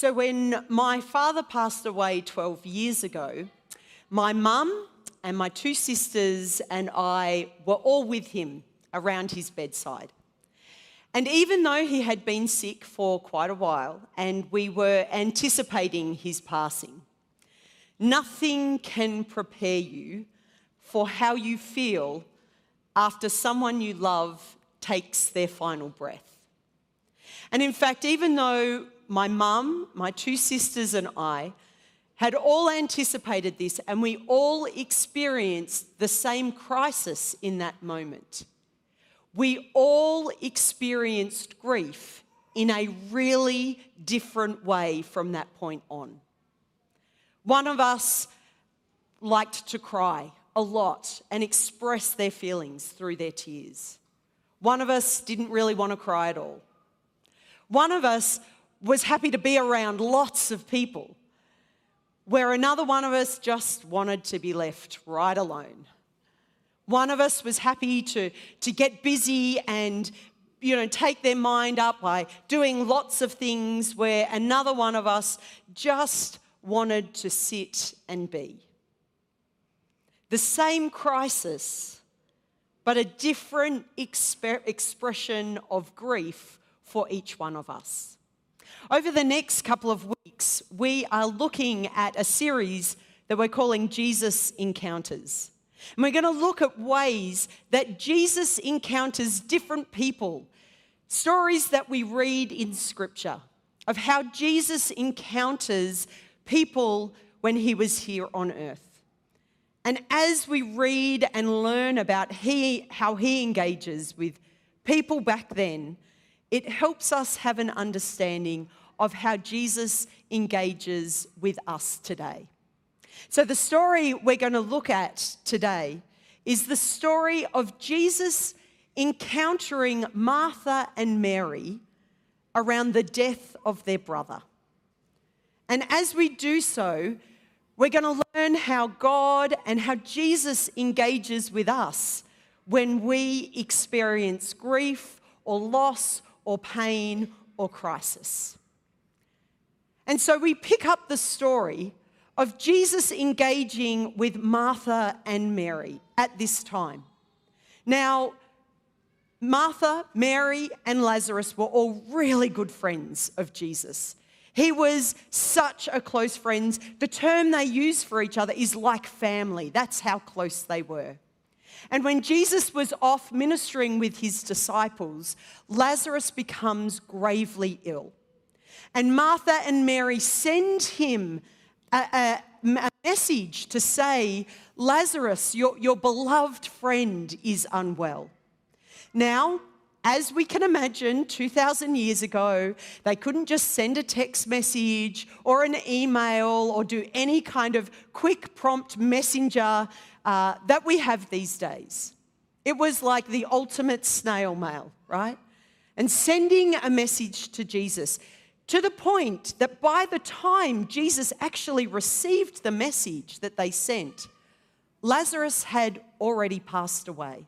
So, when my father passed away 12 years ago, my mum and my two sisters and I were all with him around his bedside. And even though he had been sick for quite a while and we were anticipating his passing, nothing can prepare you for how you feel after someone you love takes their final breath. And in fact, even though my mum, my two sisters, and I had all anticipated this and we all experienced the same crisis in that moment, we all experienced grief in a really different way from that point on. One of us liked to cry a lot and express their feelings through their tears. One of us didn't really want to cry at all. One of us was happy to be around lots of people, where another one of us just wanted to be left right alone. One of us was happy to, to get busy and you know, take their mind up by doing lots of things, where another one of us just wanted to sit and be. The same crisis, but a different exper- expression of grief for each one of us. Over the next couple of weeks, we are looking at a series that we're calling Jesus Encounters. And we're going to look at ways that Jesus encounters different people, stories that we read in Scripture of how Jesus encounters people when he was here on earth. And as we read and learn about he, how he engages with people back then, it helps us have an understanding of how Jesus engages with us today. So, the story we're going to look at today is the story of Jesus encountering Martha and Mary around the death of their brother. And as we do so, we're going to learn how God and how Jesus engages with us when we experience grief or loss or pain or crisis. And so we pick up the story of Jesus engaging with Martha and Mary at this time. Now, Martha, Mary, and Lazarus were all really good friends of Jesus. He was such a close friend. The term they use for each other is like family. That's how close they were. And when Jesus was off ministering with his disciples, Lazarus becomes gravely ill. And Martha and Mary send him a, a, a message to say, Lazarus, your, your beloved friend, is unwell. Now, as we can imagine, 2,000 years ago, they couldn't just send a text message or an email or do any kind of quick prompt messenger uh, that we have these days. It was like the ultimate snail mail, right? And sending a message to Jesus to the point that by the time Jesus actually received the message that they sent, Lazarus had already passed away.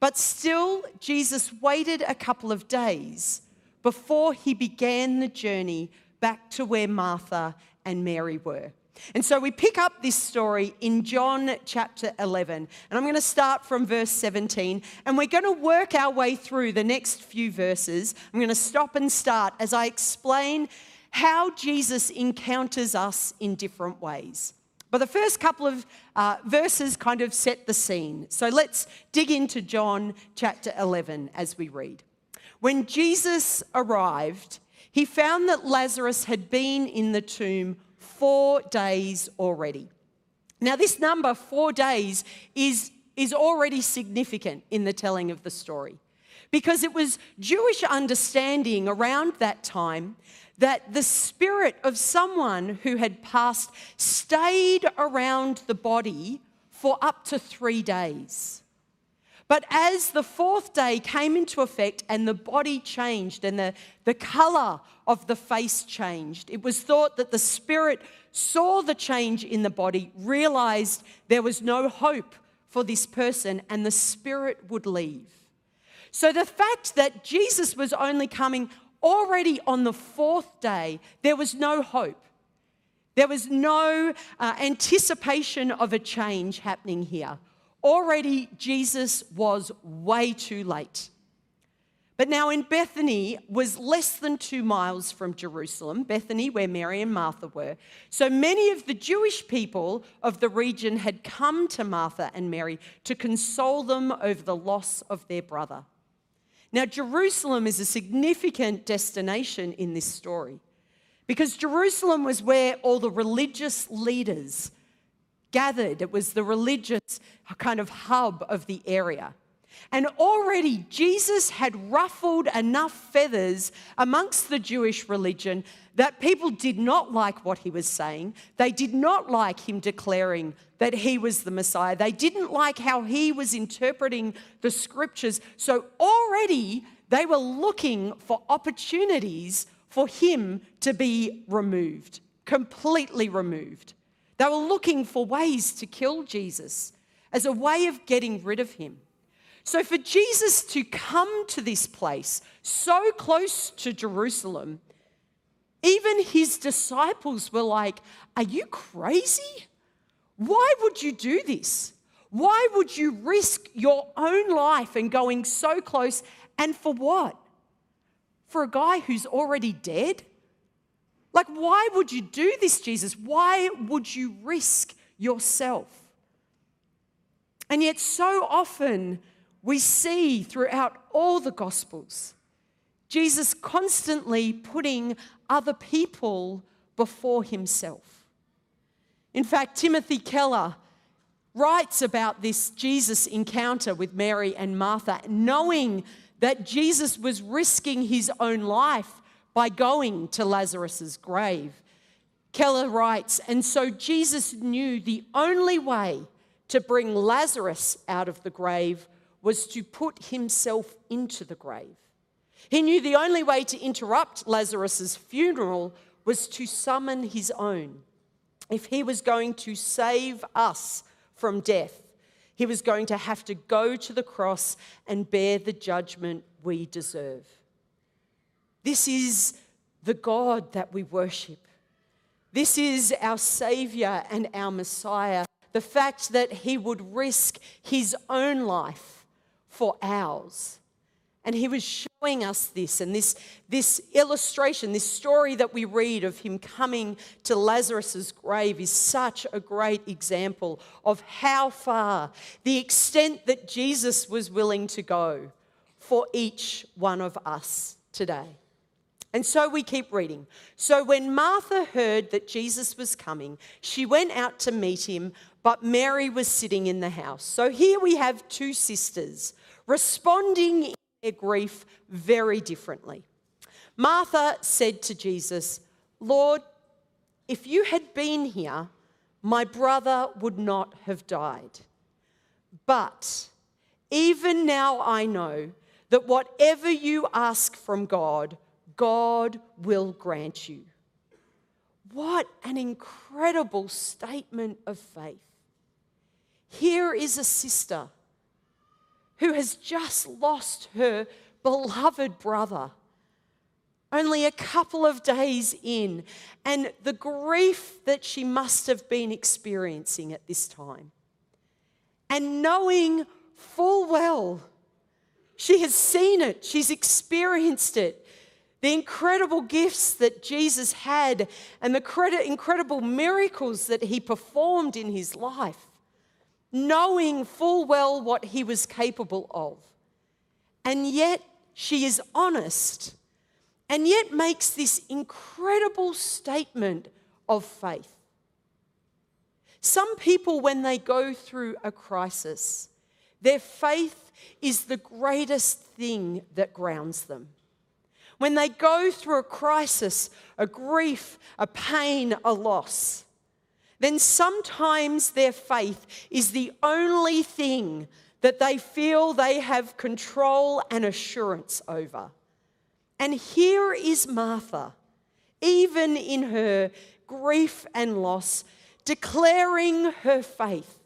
But still, Jesus waited a couple of days before he began the journey back to where Martha and Mary were. And so we pick up this story in John chapter 11. And I'm going to start from verse 17. And we're going to work our way through the next few verses. I'm going to stop and start as I explain how Jesus encounters us in different ways. But the first couple of uh, verses kind of set the scene. So let's dig into John chapter 11 as we read. When Jesus arrived, he found that Lazarus had been in the tomb four days already. Now, this number, four days, is, is already significant in the telling of the story because it was Jewish understanding around that time that the spirit of someone who had passed stayed around the body for up to three days. But as the fourth day came into effect and the body changed and the, the color of the face changed, it was thought that the spirit saw the change in the body, realized there was no hope for this person, and the spirit would leave. So the fact that Jesus was only coming already on the fourth day, there was no hope. There was no uh, anticipation of a change happening here. Already, Jesus was way too late. But now in Bethany was less than two miles from Jerusalem, Bethany, where Mary and Martha were. So many of the Jewish people of the region had come to Martha and Mary to console them over the loss of their brother. Now, Jerusalem is a significant destination in this story because Jerusalem was where all the religious leaders gathered. It was the religious uh, kind of hub of the area. And already Jesus had ruffled enough feathers amongst the Jewish religion that people did not like what he was saying. They did not like him declaring that he was the Messiah. They didn't like how he was interpreting the scriptures. So already they were looking for opportunities for him to be removed, completely removed. They were looking for ways to kill Jesus as a way of getting rid of him. So, for Jesus to come to this place so close to Jerusalem, even his disciples were like, Are you crazy? Why would you do this? Why would you risk your own life and going so close? And for what? For a guy who's already dead? Like, why would you do this, Jesus? Why would you risk yourself? And yet, so often, we see throughout all the Gospels Jesus constantly putting other people before himself. In fact, Timothy Keller writes about this Jesus encounter with Mary and Martha, knowing that Jesus was risking his own life by going to Lazarus's grave. Keller writes, and so Jesus knew the only way to bring Lazarus out of the grave was to put himself into the grave. He knew the only way to interrupt Lazarus's funeral was to summon his own. If he was going to save us from death, he was going to have to go to the cross and bear the judgment we deserve. This is the God that we worship. This is our Savior and our Messiah. The fact that he would risk his own life for ours. And he was showing us this and this, this illustration, this story that we read of him coming to Lazarus's grave is such a great example of how far, the extent that Jesus was willing to go for each one of us today. And so we keep reading. So when Martha heard that Jesus was coming, she went out to meet him, but Mary was sitting in the house. So here we have two sisters responding in their grief very differently. Martha said to Jesus, Lord, if you had been here, my brother would not have died. But even now I know that whatever you ask from God, God will grant you. What an incredible statement of faith. Here is a sister who has just lost her beloved brother only a couple of days in, and the grief that she must have been experiencing at this time. And knowing full well, she has seen it, she's experienced it. The incredible gifts that Jesus had and the incredible miracles that he performed in his life knowing full well what he was capable of. And yet she is honest and yet makes this incredible statement of faith. Some people, when they go through a crisis, their faith is the greatest thing that grounds them. When they go through a crisis, a grief, a pain, a loss, then sometimes their faith is the only thing that they feel they have control and assurance over. And here is Martha, even in her grief and loss, declaring her faith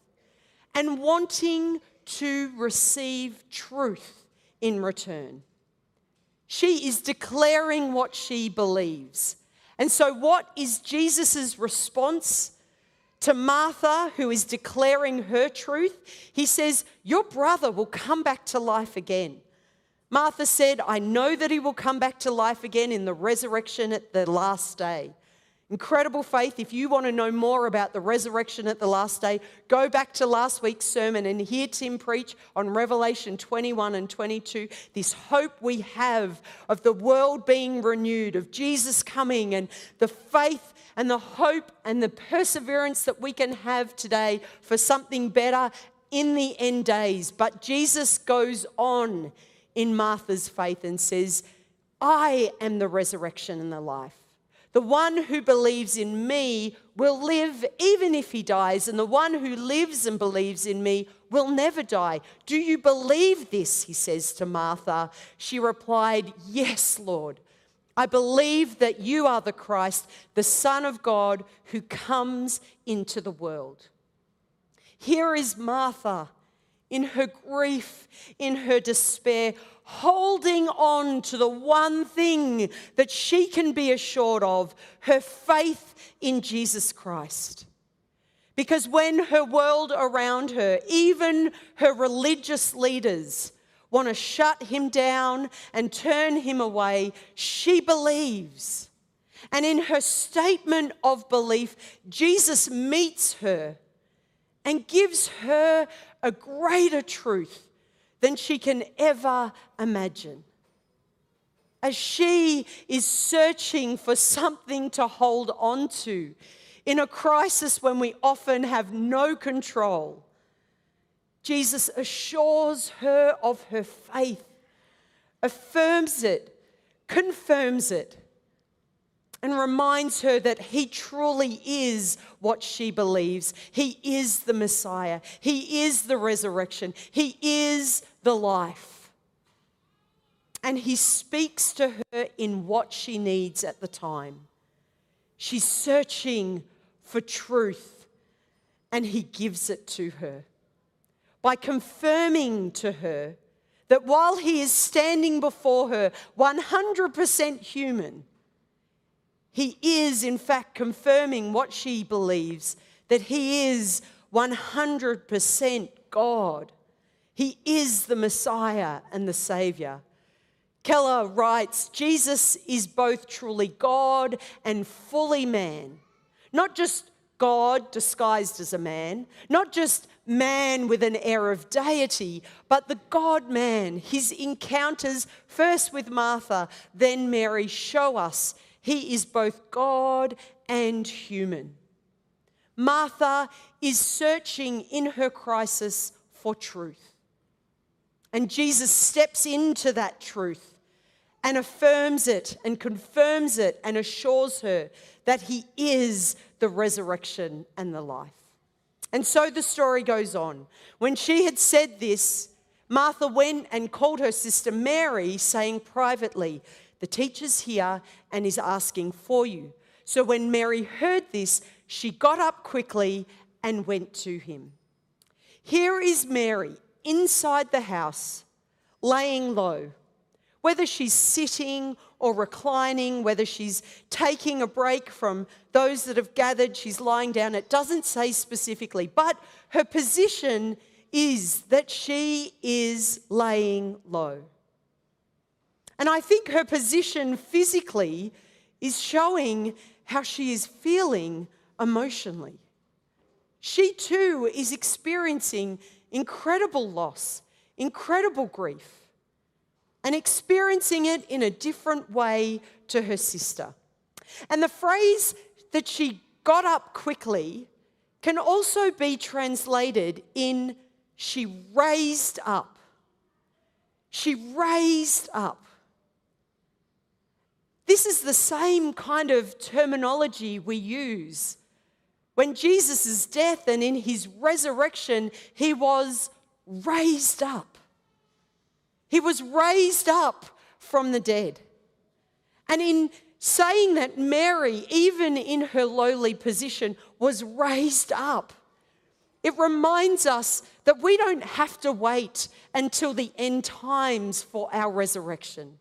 and wanting to receive truth in return. She is declaring what she believes. And so, what is Jesus' response to Martha, who is declaring her truth? He says, Your brother will come back to life again. Martha said, I know that he will come back to life again in the resurrection at the last day. Incredible faith. If you want to know more about the resurrection at the last day, go back to last week's sermon and hear Tim preach on Revelation 21 and 22. This hope we have of the world being renewed, of Jesus coming, and the faith and the hope and the perseverance that we can have today for something better in the end days. But Jesus goes on in Martha's faith and says, I am the resurrection and the life. The one who believes in me will live even if he dies, and the one who lives and believes in me will never die. Do you believe this? He says to Martha. She replied, Yes, Lord. I believe that you are the Christ, the Son of God, who comes into the world. Here is Martha in her grief, in her despair, holding on to the one thing that she can be assured of her faith in Jesus Christ. Because when her world around her, even her religious leaders, want to shut him down and turn him away, she believes. And in her statement of belief, Jesus meets her and gives her a greater truth than she can ever imagine. As she is searching for something to hold on to in a crisis when we often have no control, Jesus assures her of her faith, affirms it, confirms it, and reminds her that he truly is what she believes. He is the Messiah, he is the resurrection, he is the life. And he speaks to her in what she needs at the time. She's searching for truth, and he gives it to her by confirming to her that while he is standing before her 100% human, he is, in fact, confirming what she believes that he is 100% God. He is the Messiah and the Savior. Keller writes Jesus is both truly God and fully man. Not just God disguised as a man, not just man with an air of deity, but the God man. His encounters, first with Martha, then Mary, show us he is both God and human. Martha is searching in her crisis for truth. And Jesus steps into that truth and affirms it and confirms it and assures her that he is the resurrection and the life. And so the story goes on. When she had said this, Martha went and called her sister Mary, saying privately, The teacher's here and is asking for you. So when Mary heard this, she got up quickly and went to him. Here is Mary inside the house, laying low. Whether she's sitting or reclining, whether she's taking a break from those that have gathered, she's lying down, it doesn't say specifically, but her position is that she is laying low. And I think her position physically is showing how she is feeling emotionally. She too is experiencing incredible loss, incredible grief, and experiencing it in a different way to her sister. And the phrase that she got up quickly can also be translated in she raised up. She raised up. This is the same kind of terminology we use when Jesus' death and in his resurrection, he was raised up. He was raised up from the dead. And in saying that, Mary, even in her lowly position, was raised up. It reminds us that we don't have to wait until the end times for our resurrection.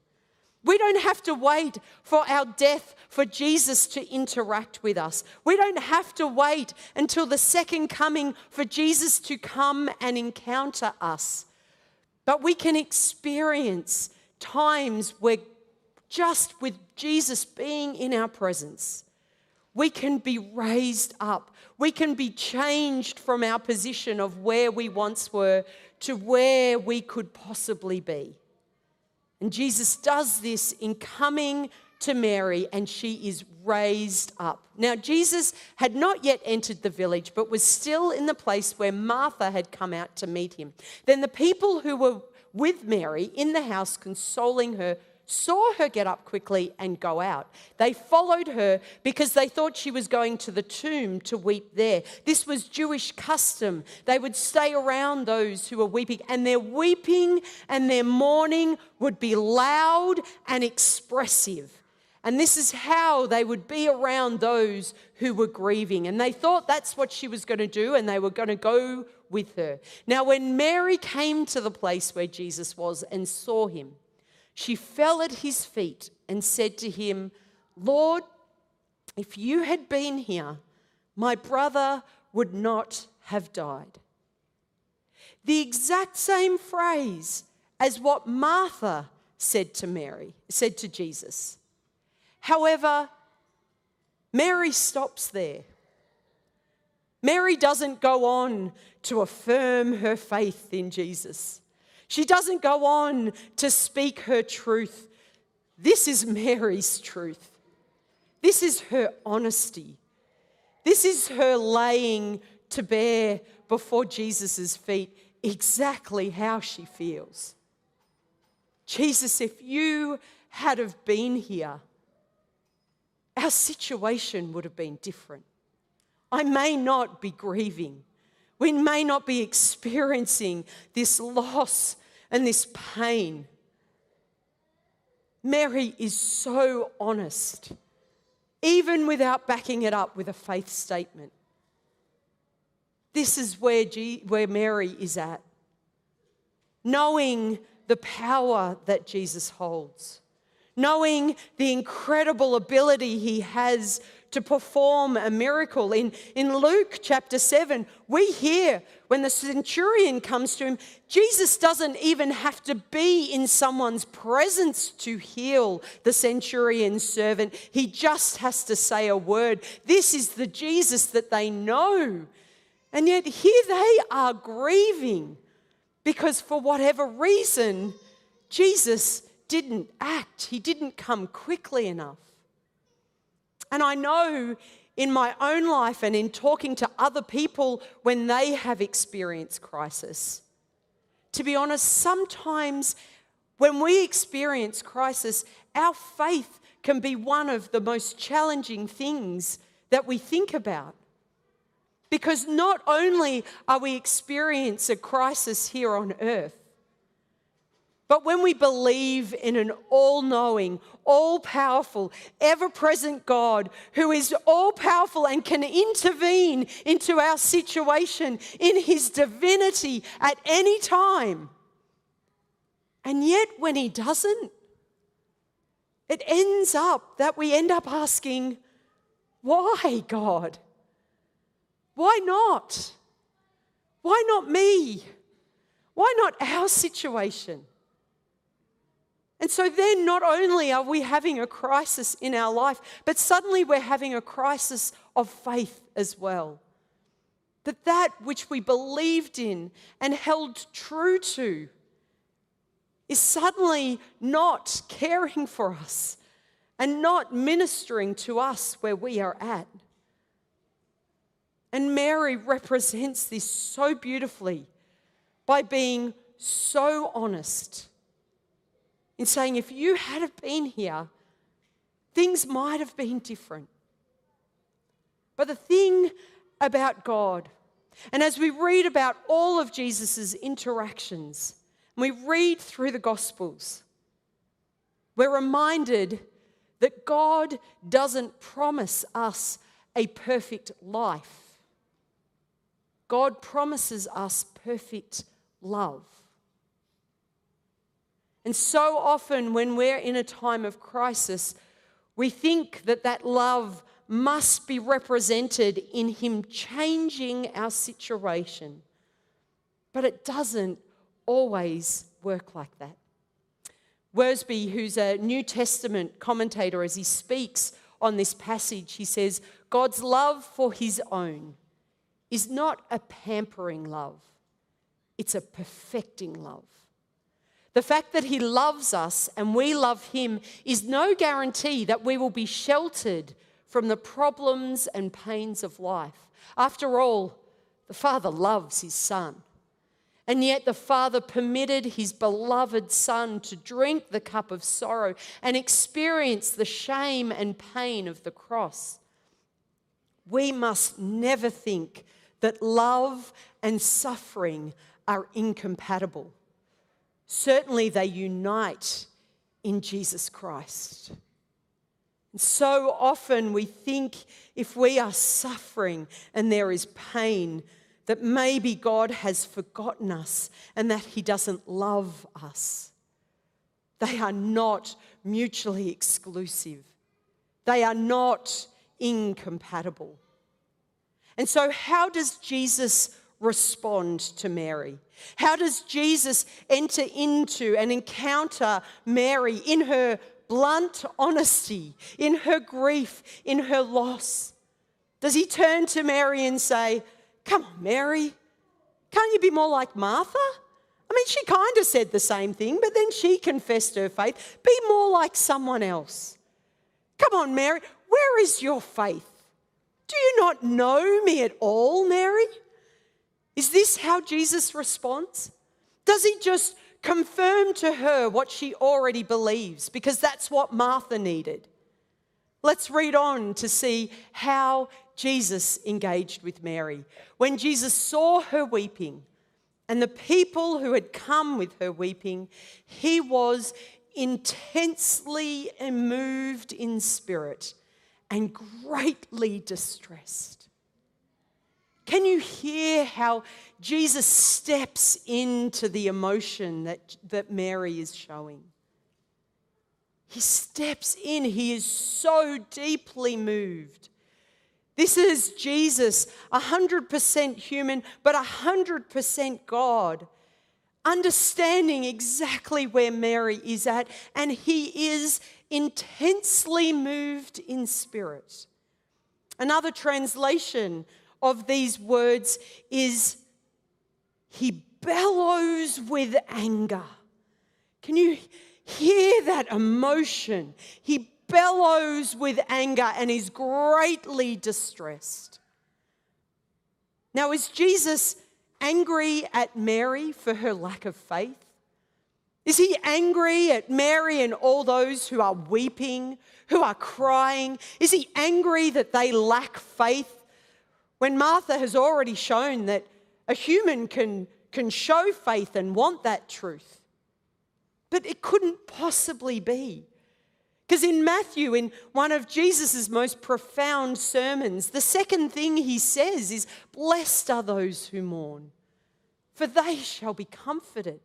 We don't have to wait for our death for Jesus to interact with us. We don't have to wait until the second coming for Jesus to come and encounter us. But we can experience times where just with Jesus being in our presence, we can be raised up. We can be changed from our position of where we once were to where we could possibly be. And Jesus does this in coming to Mary, and she is raised up. Now, Jesus had not yet entered the village, but was still in the place where Martha had come out to meet him. Then the people who were with Mary in the house, consoling her, saw her get up quickly and go out. They followed her because they thought she was going to the tomb to weep there. This was Jewish custom. They would stay around those who were weeping, and their weeping and their mourning would be loud and expressive. And this is how they would be around those who were grieving. And they thought that's what she was going to do, and they were going to go with her. Now, when Mary came to the place where Jesus was and saw him, she fell at his feet and said to him, Lord, if you had been here, my brother would not have died. The exact same phrase as what Martha said to Mary, said to Jesus. However, Mary stops there. Mary doesn't go on to affirm her faith in Jesus. She doesn't go on to speak her truth. This is Mary's truth. This is her honesty. This is her laying to bear before Jesus' feet exactly how she feels. Jesus, if you had have been here, our situation would have been different. I may not be grieving. We may not be experiencing this loss and this pain. Mary is so honest, even without backing it up with a faith statement. This is where, G- where Mary is at, knowing the power that Jesus holds, knowing the incredible ability he has to perform a miracle. In, in Luke chapter 7, we hear when the centurion comes to him, Jesus doesn't even have to be in someone's presence to heal the centurion's servant. He just has to say a word. This is the Jesus that they know. And yet here they are grieving because for whatever reason, Jesus didn't act, he didn't come quickly enough. And I know in my own life and in talking to other people when they have experienced crisis, to be honest, sometimes when we experience crisis, our faith can be one of the most challenging things that we think about. Because not only are we experiencing a crisis here on earth, but when we believe in an all knowing, all powerful, ever present God who is all powerful and can intervene into our situation in his divinity at any time, and yet when he doesn't, it ends up that we end up asking, Why, God? Why not? Why not me? Why not our situation? And so then, not only are we having a crisis in our life, but suddenly we're having a crisis of faith as well. That that which we believed in and held true to is suddenly not caring for us and not ministering to us where we are at. And Mary represents this so beautifully by being so honest in saying, if you had have been here, things might have been different. But the thing about God, and as we read about all of Jesus' interactions, we read through the Gospels, we're reminded that God doesn't promise us a perfect life. God promises us perfect love. And so often, when we're in a time of crisis, we think that that love must be represented in Him changing our situation. But it doesn't always work like that. Wiersbe, who's a New Testament commentator, as he speaks on this passage, he says, God's love for his own is not a pampering love, it's a perfecting love. The fact that he loves us and we love him is no guarantee that we will be sheltered from the problems and pains of life. After all, the Father loves his Son. And yet the Father permitted his beloved Son to drink the cup of sorrow and experience the shame and pain of the cross. We must never think that love and suffering are incompatible. Certainly, they unite in Jesus Christ. And so often we think if we are suffering and there is pain, that maybe God has forgotten us and that He doesn't love us. They are not mutually exclusive, they are not incompatible. And so, how does Jesus respond to Mary? How does Jesus enter into and encounter Mary in her blunt honesty, in her grief, in her loss? Does he turn to Mary and say, Come on, Mary. Can't you be more like Martha? I mean, she kind of said the same thing, but then she confessed her faith. Be more like someone else. Come on, Mary. Where is your faith? Do you not know me at all, Mary? Is this how Jesus responds? Does he just confirm to her what she already believes? Because that's what Martha needed. Let's read on to see how Jesus engaged with Mary. When Jesus saw her weeping and the people who had come with her weeping, he was intensely moved in spirit and greatly distressed. Can you hear how Jesus steps into the emotion that, that Mary is showing? He steps in, he is so deeply moved. This is Jesus, 100% human, but 100% God, understanding exactly where Mary is at, and he is intensely moved in spirit. Another translation of these words is He bellows with anger. Can you hear that emotion? He bellows with anger and is greatly distressed. Now, is Jesus angry at Mary for her lack of faith? Is he angry at Mary and all those who are weeping, who are crying? Is he angry that they lack faith when Martha has already shown that a human can, can show faith and want that truth? But it couldn't possibly be. Because in Matthew, in one of Jesus' most profound sermons, the second thing he says is, Blessed are those who mourn, for they shall be comforted.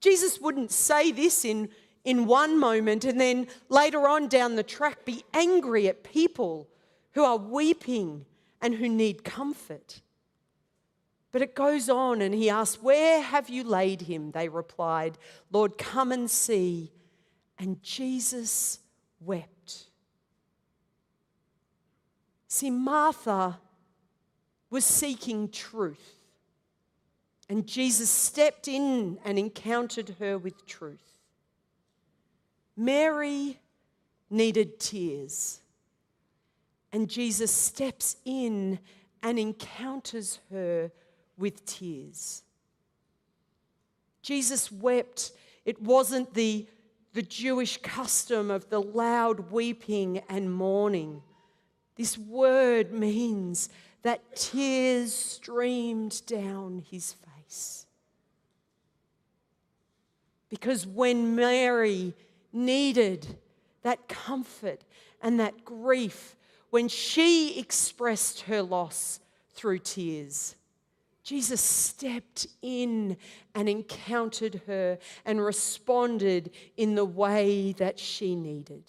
Jesus wouldn't say this in, in one moment and then later on down the track be angry at people who are weeping and who need comfort. But it goes on, and he asks, Where have you laid him? They replied, Lord, come and see. And Jesus wept. See, Martha was seeking truth. And Jesus stepped in and encountered her with truth. Mary needed tears. And Jesus steps in and encounters her with tears. Jesus wept. It wasn't the the Jewish custom of the loud weeping and mourning. This word means that tears streamed down his face. Because when Mary needed that comfort and that grief, when she expressed her loss through tears, Jesus stepped in and encountered her and responded in the way that she needed.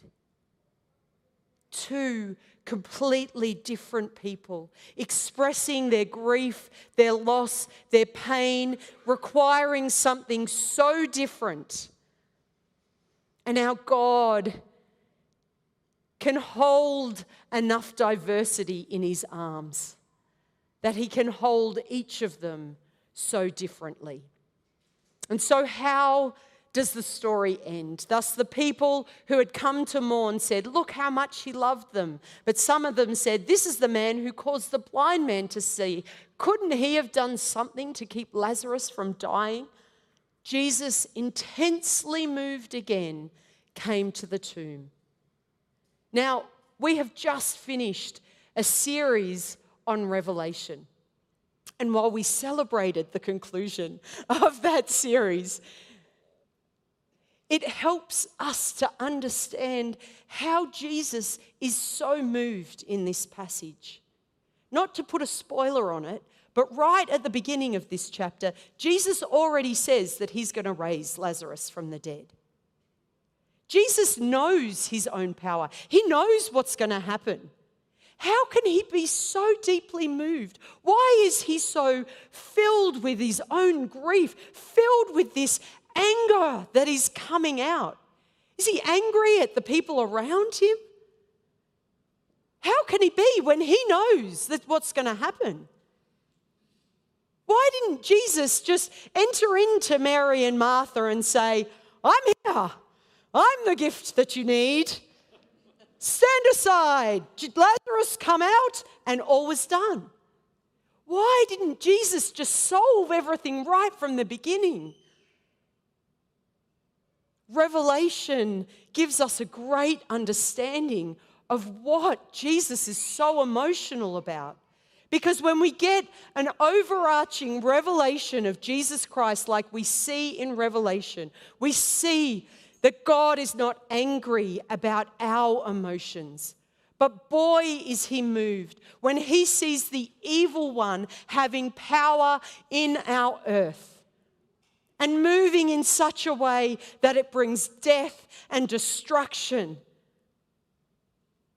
Two completely different people expressing their grief, their loss, their pain, requiring something so different. And our God can hold enough diversity in his arms that he can hold each of them so differently. And so, how does the story end? Thus, the people who had come to mourn said, Look how much he loved them. But some of them said, This is the man who caused the blind man to see. Couldn't he have done something to keep Lazarus from dying? Jesus, intensely moved again, came to the tomb. Now, we have just finished a series on Revelation. And while we celebrated the conclusion of that series, it helps us to understand how Jesus is so moved in this passage. Not to put a spoiler on it, but right at the beginning of this chapter, Jesus already says that he's going to raise Lazarus from the dead. Jesus knows his own power, he knows what's going to happen. How can he be so deeply moved? Why is he so filled with his own grief, filled with this anger that is coming out? Is he angry at the people around him? How can he be when he knows that what's going to happen? Why didn't Jesus just enter into Mary and Martha and say, I'm here. I'm the gift that you need. Stand aside. Did Lazarus come out? And all was done. Why didn't Jesus just solve everything right from the beginning? Revelation gives us a great understanding of what Jesus is so emotional about. Because when we get an overarching revelation of Jesus Christ, like we see in Revelation, we see that God is not angry about our emotions. But boy, is he moved when he sees the evil one having power in our earth and moving in such a way that it brings death and destruction.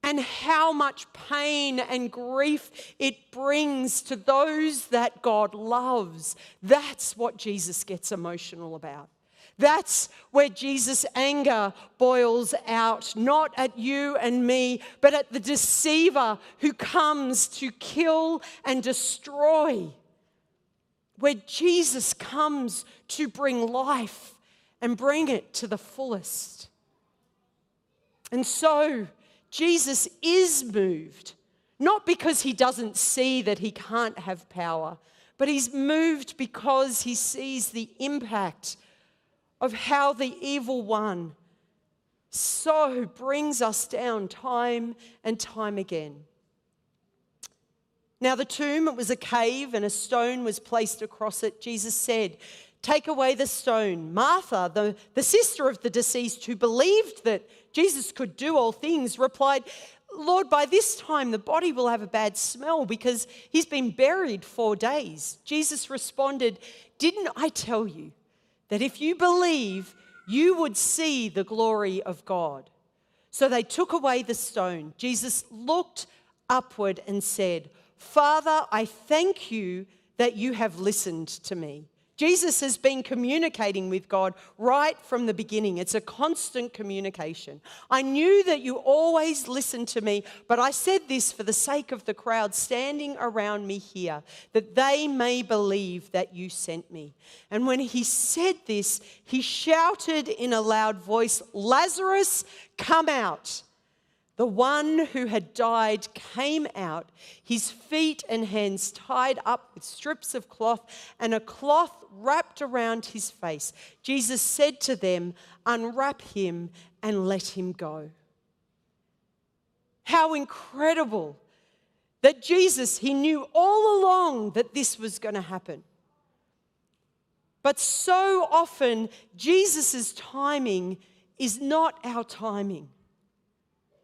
And how much pain and grief it brings to those that God loves. That's what Jesus gets emotional about. That's where Jesus' anger boils out, not at you and me, but at the deceiver who comes to kill and destroy. Where Jesus comes to bring life and bring it to the fullest. And so, Jesus is moved, not because he doesn't see that he can't have power, but he's moved because he sees the impact of how the evil one so brings us down time and time again. Now, the tomb, it was a cave and a stone was placed across it. Jesus said, Take away the stone. Martha, the, the sister of the deceased who believed that Jesus could do all things, replied, Lord, by this time the body will have a bad smell because he's been buried four days. Jesus responded, Didn't I tell you? That if you believe, you would see the glory of God. So they took away the stone. Jesus looked upward and said, Father, I thank you that you have listened to me. Jesus has been communicating with God right from the beginning. It's a constant communication. I knew that you always listened to me, but I said this for the sake of the crowd standing around me here, that they may believe that you sent me. And when he said this, he shouted in a loud voice, Lazarus, come out. The one who had died came out, his feet and hands tied up with strips of cloth and a cloth wrapped around his face. Jesus said to them, Unwrap him and let him go. How incredible that Jesus, he knew all along that this was going to happen. But so often, Jesus' timing is not our timing.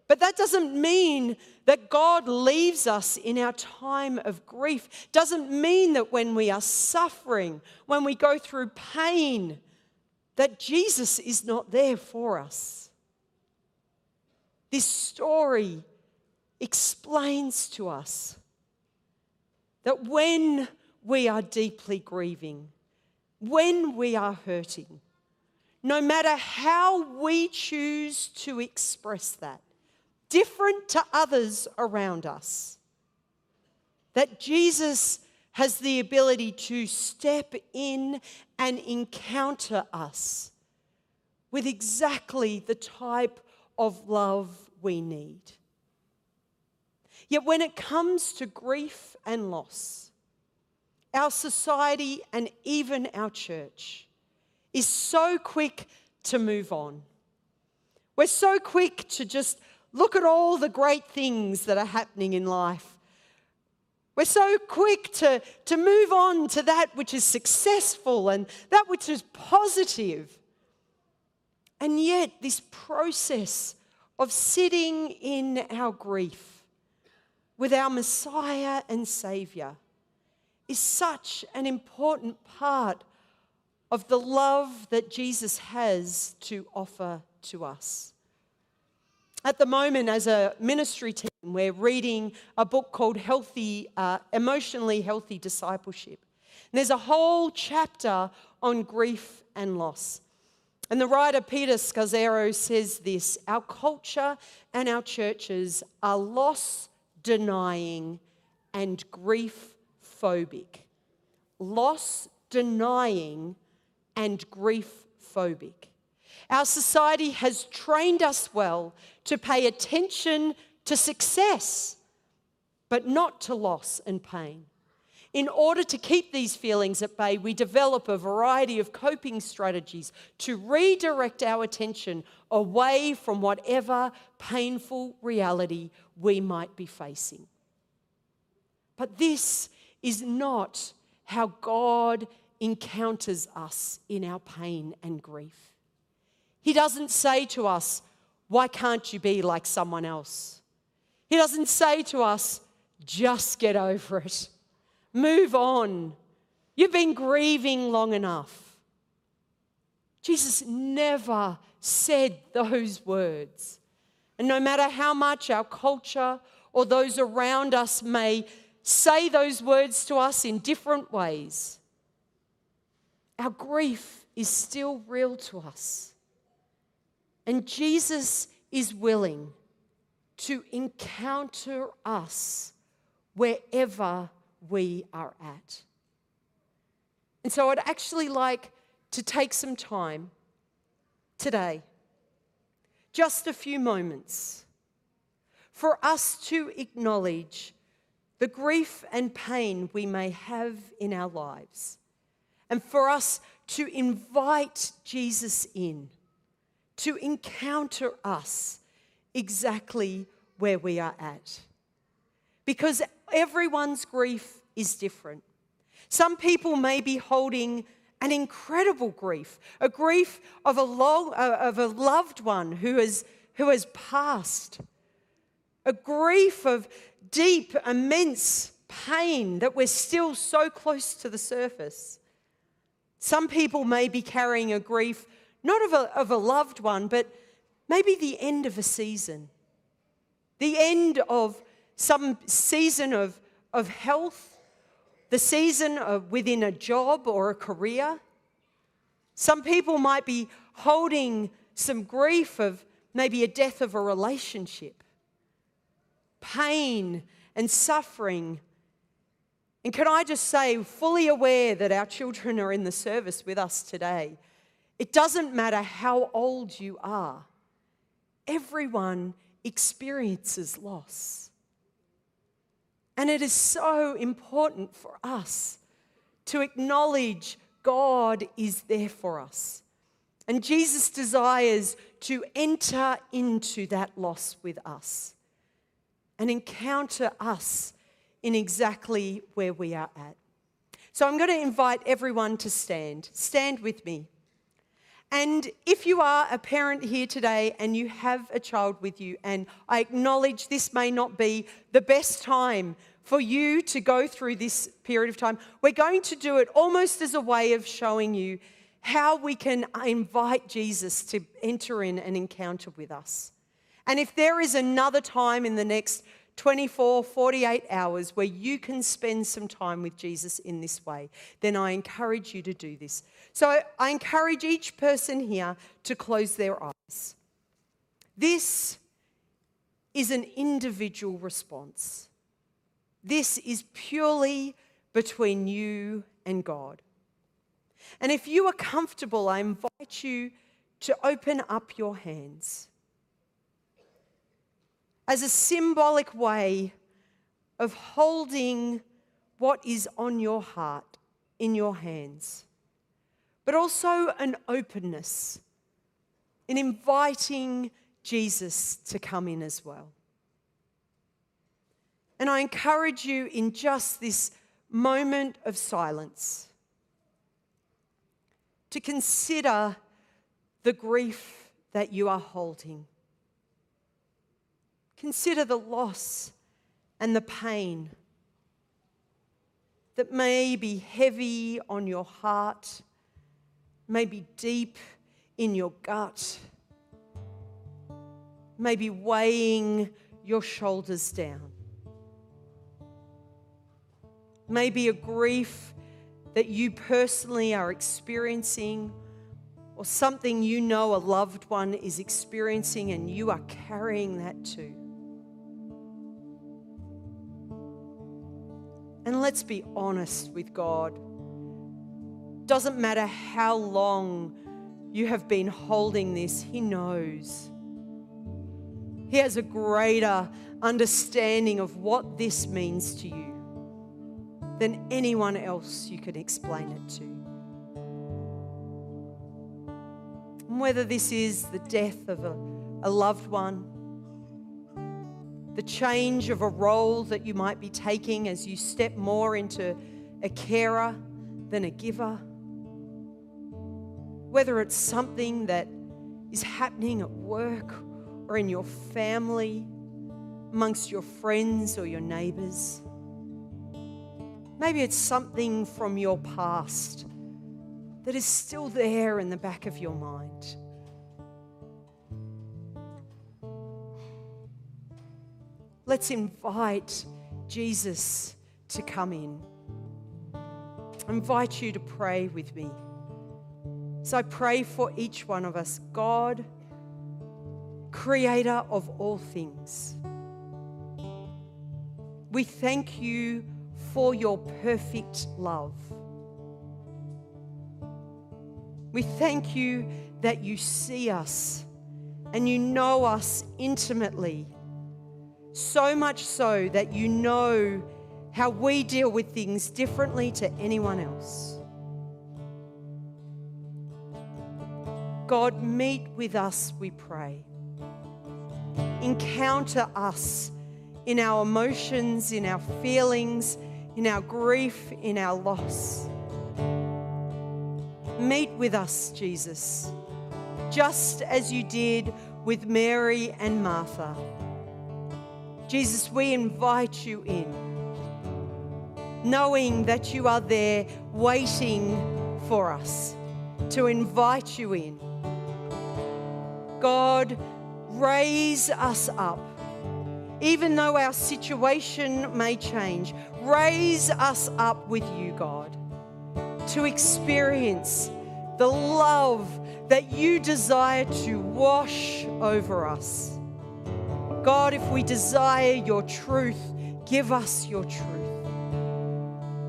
But that doesn't mean that God leaves us in our time of grief. Doesn't mean that when we are suffering, when we go through pain, that Jesus is not there for us. This story explains to us that when we are deeply grieving, when we are hurting, no matter how we choose to express that, different to others around us, that Jesus has the ability to step in and encounter us with exactly the type of love we need. Yet when it comes to grief and loss, our society and even our church is so quick to move on. We're so quick to just look at all the great things that are happening in life. We're so quick to, to move on to that which is successful and that which is positive. And yet, this process of sitting in our grief with our Messiah and Savior is such an important part of the love that Jesus has to offer to us. At the moment, as a ministry team, we're reading a book called Healthy, uh, Emotionally Healthy Discipleship. And there's a whole chapter on grief and loss. And the writer Peter Scazzero says this Our culture and our churches are loss denying, and grief phobic. Loss denying and grief phobic. Our society has trained us well to pay attention to success, but not to loss and pain. In order to keep these feelings at bay, we develop a variety of coping strategies to redirect our attention away from whatever painful reality we might be facing. But this is not how God encounters us in our pain and grief. He doesn't say to us, Why can't you be like someone else? He doesn't say to us, Just get over it. Move on. You've been grieving long enough. Jesus never said those words. And no matter how much our culture or those around us may say those words to us in different ways, our grief is still real to us. And Jesus is willing to encounter us wherever we are at. And so I'd actually like to take some time today, just a few moments, for us to acknowledge the grief and pain we may have in our lives, and for us to invite Jesus in to encounter us exactly where we are at. Because everyone's grief is different. Some people may be holding an incredible grief, a grief of a, long, uh, of a loved one who has, who has passed, a grief of deep, immense pain that we're still so close to the surface. Some people may be carrying a grief, not of a, of a loved one, but maybe the end of a season, the end of some season of, of health the season of within a job or a career. Some people might be holding some grief of maybe a death of a relationship, pain and suffering. And can I just say, fully aware that our children are in the service with us today, it doesn't matter how old you are, everyone experiences loss. And it is so important for us to acknowledge God is there for us. And Jesus desires to enter into that loss with us and encounter us in exactly where we are at. So I'm going to invite everyone to stand. Stand with me. And if you are a parent here today and you have a child with you, and I acknowledge this may not be the best time for you to go through this period of time, we're going to do it almost as a way of showing you how we can invite Jesus to enter in and encounter with us. And if there is another time in the next 24, 48 hours where you can spend some time with Jesus in this way, then I encourage you to do this. So I encourage each person here to close their eyes. This is an individual response. This is purely between you and God. And if you are comfortable, I invite you to open up your hands as a symbolic way of holding what is on your heart in your hands, but also an openness in inviting Jesus to come in as well. And I encourage you in just this moment of silence to consider the grief that you are holding. Consider the loss and the pain that may be heavy on your heart, may be deep in your gut, may be weighing your shoulders down maybe a grief that you personally are experiencing, or something you know a loved one is experiencing, and you are carrying that too. Let's be honest with God. Doesn't matter how long you have been holding this, He knows. He has a greater understanding of what this means to you than anyone else you can explain it to. Whether this is the death of a, a loved one, the change of a role that you might be taking as you step more into a carer than a giver, whether it's something that is happening at work or in your family, amongst your friends or your neighbors. Maybe it's something from your past that is still there in the back of your mind. Let's invite Jesus to come in. I invite you to pray with me. So I pray for each one of us. God, creator of all things, we thank you for your perfect love. We thank you that you see us and you know us intimately, so much so that you know how we deal with things differently to anyone else. God, meet with us, we pray. Encounter us in our emotions, in our feelings, in our grief, in our loss. Meet with us, Jesus, just as you did with Mary and Martha. Jesus, we invite you in, knowing that you are there waiting for us to invite you in. God, raise us up even though our situation may change, raise us up with you, God, to experience the love that you desire to wash over us. God, if we desire your truth, give us your truth.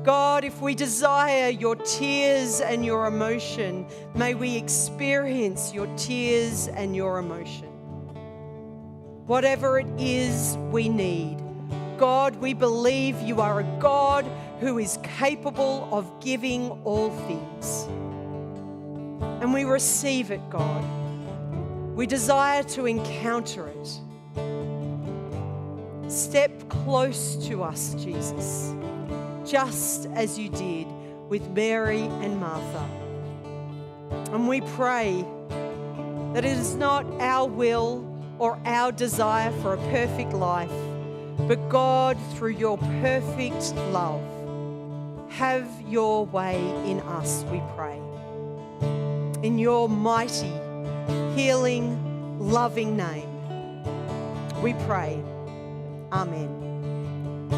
God, if we desire your tears and your emotion, may we experience your tears and your emotion whatever it is we need. God, we believe you are a God who is capable of giving all things. And we receive it, God. We desire to encounter it. Step close to us, Jesus, just as you did with Mary and Martha. And we pray that it is not our will or our desire for a perfect life, but God, through your perfect love, have your way in us, we pray. In your mighty, healing, loving name, we pray. Amém.